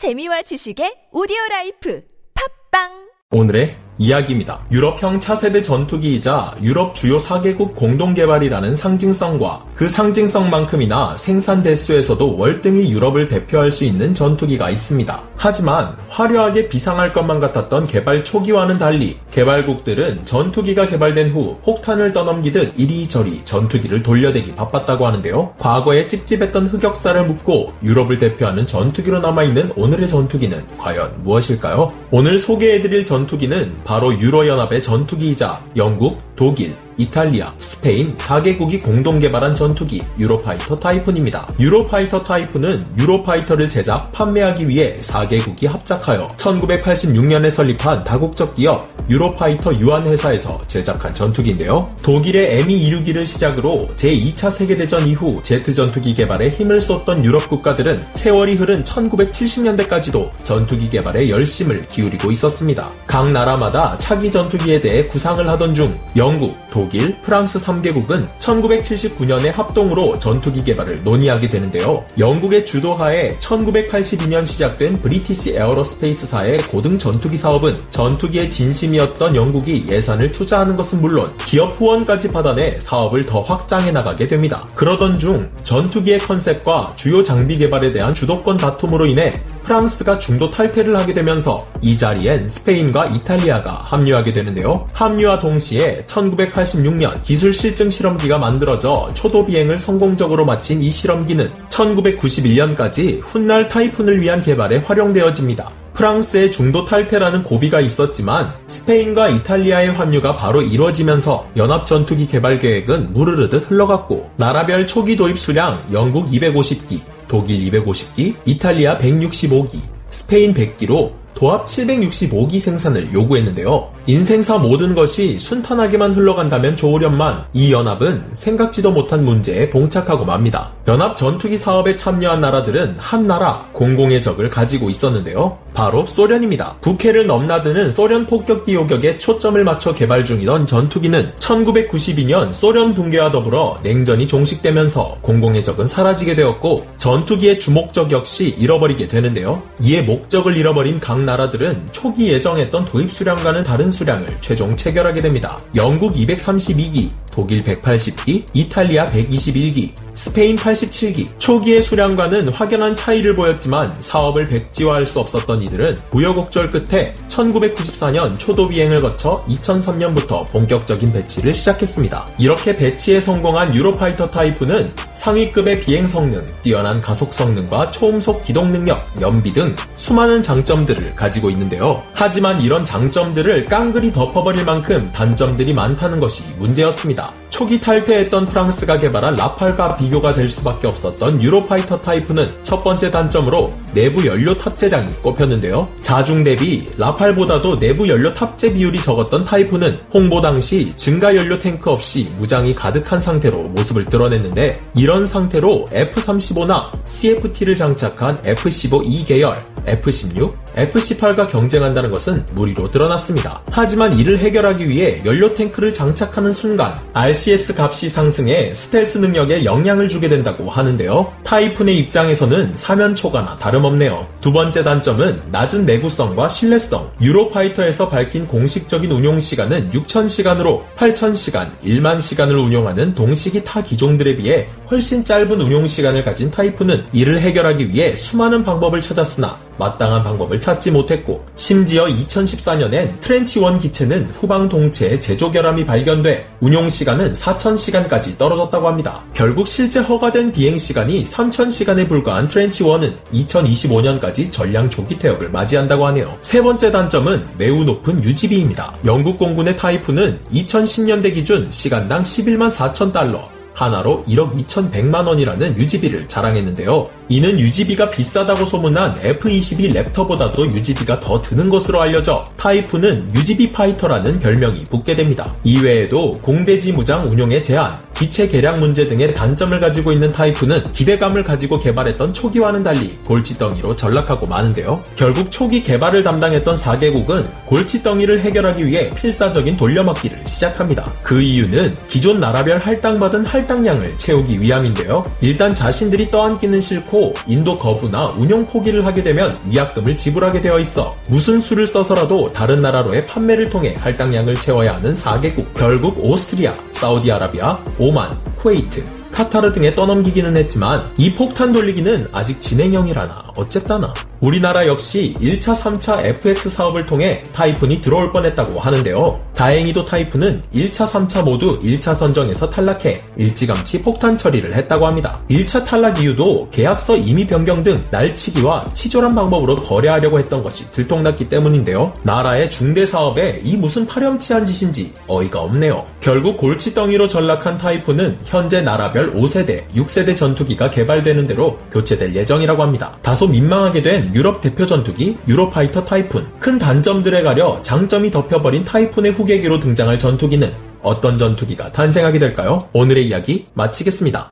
재미와 지식의 오디오 라이프 팟빵 오늘의 이야기입니다. 유럽형 차세대 전투기이자 유럽 주요 4개국 공동개발이라는 상징성과 그 상징성만큼이나 생산 대수에서도 월등히 유럽을 대표할 수 있는 전투기가 있습니다. 하지만 화려하게 비상할 것만 같았던 개발 초기와는 달리 개발국들은 전투기가 개발된 후 폭탄을 떠넘기듯 이리저리 전투기를 돌려대기 바빴다고 하는데요. 과거에 찝찝했던 흑역사를 묻고 유럽을 대표하는 전투기로 남아있는 오늘의 전투기는 과연 무엇일까요? 오늘 소개해드릴 전투기는 바로 유로연합의 전투기이자 영국, 독일, 이탈리아, 스페인 4개국이 공동 개발한 전투기 유로파이터 타이푼입니다. 유로파이터 타이푼은 유로파이터를 제작, 판매하기 위해 4개국이 합작하여 1986년에 설립한 다국적 기업 유로파이터 유한 회사에서 제작한 전투기인데요. 독일의 Me 262를 시작으로 제2차 세계대전 이후 제트 전투기 개발에 힘을 쏟던 유럽 국가들은 세월이 흐른 1970년대까지도 전투기 개발에 열심을 기울이고 있었습니다. 각 나라마다 차기 전투기에 대해 구상을 하던 중 영국, 독일, 프랑스 3개국은 1979년에 합동으로 전투기 개발을 논의하게 되는데요. 영국의 주도하에 1982년 시작된 브리티시 에어로스페이스사의 고등 전투기 사업은 전투기에 진심이었던 영국이 예산을 투자하는 것은 물론 기업 후원까지 받아내 사업을 더 확장해 나가게 됩니다. 그러던 중 전투기의 컨셉과 주요 장비 개발에 대한 주도권 다툼으로 인해 프랑스가 중도 탈퇴를 하게 되면서 이 자리엔 스페인과 이탈리아가 합류하게 되는데요. 합류와 동시에 1986년 기술 실증 실험기가 만들어져 초도 비행을 성공적으로 마친 이 실험기는 1991년까지 훗날 타이푼을 위한 개발에 활용되어집니다. 프랑스의 중도 탈퇴라는 고비가 있었지만 스페인과 이탈리아의 합류가 바로 이루어지면서 연합 전투기 개발 계획은 무르르듯 흘러갔고 나라별 초기 도입 수량 영국 250기, 독일 250기, 이탈리아 165기, 스페인 100기로 도합 765기 생산을 요구했는데요. 인생사 모든 것이 순탄하게만 흘러간다면 좋으련만 이 연합은 생각지도 못한 문제에 봉착하고 맙니다. 연합 전투기 사업에 참여한 나라들은 한 나라 공공의 적을 가지고 있었는데요. 바로 소련입니다. 북해를 넘나드는 소련 폭격기 요격에 초점을 맞춰 개발 중이던 전투기는 1992년 소련 붕괴와 더불어 냉전이 종식되면서 공공의 적은 사라지게 되었고 전투기의 주목적 역시 잃어버리게 되는데요. 이에 목적을 잃어버린 각 나라들은 초기 예정했던 도입 수량과는 다른 수량을 최종 체결하게 됩니다. 영국 232기, 독일 180기, 이탈리아 121기, 스페인 87기, 초기의 수량과는 확연한 차이를 보였지만 사업을 백지화할 수 없었던 이들은 우여곡절 끝에 1994년 초도 비행을 거쳐 2003년부터 본격적인 배치를 시작했습니다. 이렇게 배치에 성공한 유로파이터 타이푼은 상위급의 비행 성능, 뛰어난 가속 성능과 초음속 기동 능력, 연비 등 수많은 장점들을 가지고 있는데요. 하지만 이런 장점들을 깡그리 덮어버릴 만큼 단점들이 많다는 것이 문제였습니다. 초기 탈퇴했던 프랑스가 개발한 라팔과 비교가 될 수밖에 없었던 유로파이터 타이푼은 첫 번째 단점으로 내부 연료 탑재량이 꼽혔는데요. 자중 대비 라팔보다도 내부 연료 탑재 비율이 적었던 타이푼은 홍보 당시 증가 연료 탱크 없이 무장이 가득한 상태로 모습을 드러냈는데 이런 상태로 F-35나 CFT를 장착한 F-15E 계열, F-16, F-18과 경쟁한다는 것은 무리로 드러났습니다. 하지만 이를 해결하기 위해 연료 탱크를 장착하는 순간 RCS 값이 상승해 스텔스 능력에 영향을 주게 된다고 하는데요. 타이푼의 입장에서는 사면초가나 다름없네요. 두 번째 단점은 낮은 내구성과 신뢰성. 유로파이터에서 밝힌 공식적인 운용 시간은 6,000시간으로 8,000시간, 1만 시간을 운용하는 동식이 타 기종들에 비해 훨씬 짧은 운용 시간을 가진 타이푼은 이를 해결하기 위해 수많은 방법을 찾았으나 마땅한 방법을 찾지 못했고 심지어 2014년엔 트렌치1 기체는 후방 동체에 제조 결함이 발견돼 운용 시간은 4,000시간까지 떨어졌다고 합니다. 결국 실제 허가된 비행 시간이 3,000시간에 불과한 트렌치1은 2025년까지 전량 조기 퇴역을 맞이한다고 하네요. 세 번째 단점은 매우 높은 유지비입니다. 영국 공군의 타이푼은 2010년대 기준 시간당 11만 4천 달러, 하나로 1억 2,100만 원이라는 유지비를 자랑했는데요. 이는 유지비가 비싸다고 소문난 F-22 랩터보다도 유지비가 더 드는 것으로 알려져 타이푼은 유지비 파이터라는 별명이 붙게 됩니다. 이외에도 공대지 무장 운용의 제한, 기체 개량 문제 등의 단점을 가지고 있는 타이푼은 기대감을 가지고 개발했던 초기와는 달리 골치덩이로 전락하고 마는데요. 결국 초기 개발을 담당했던 4개국은 골치덩이를 해결하기 위해 필사적인 돌려막기를 시작합니다. 그 이유는 기존 나라별 할당받은 할당 할당량을 채우기 위함인데요. 일단 자신들이 떠안기는 싫고 인도 거부나 운용 포기를 하게 되면 위약금을 지불하게 되어 있어 무슨 수를 써서라도 다른 나라로의 판매를 통해 할당량을 채워야 하는 4개국 결국 오스트리아, 사우디아라비아, 오만, 쿠웨이트, 카타르 등에 떠넘기기는 했지만 이 폭탄 돌리기는 아직 진행형이라나 어쨌다나 우리나라 역시 1차, 3차 FX 사업을 통해 타이푼이 들어올 뻔했다고 하는데요. 다행히도 타이푼은 1차, 3차 모두 1차 선정에서 탈락해 일찌감치 폭탄 처리를 했다고 합니다. 1차 탈락 이유도 계약서 임의 변경 등 날치기와 치졸한 방법으로 거래하려고 했던 것이 들통났기 때문인데요. 나라의 중대 사업에 이 무슨 파렴치한 짓인지 어이가 없네요. 결국 골치덩이로 전락한 타이푼은 현재 나라별 5세대, 6세대 전투기가 개발되는 대로 교체될 예정이라고 합니다. 다소 민망하게 된 유럽 대표 전투기 유로파이터 타이푼. 큰 단점들에 가려 장점이 덮여버린 타이푼의 후계기로 등장할 전투기는 어떤 전투기가 탄생하게 될까요? 오늘의 이야기 마치겠습니다.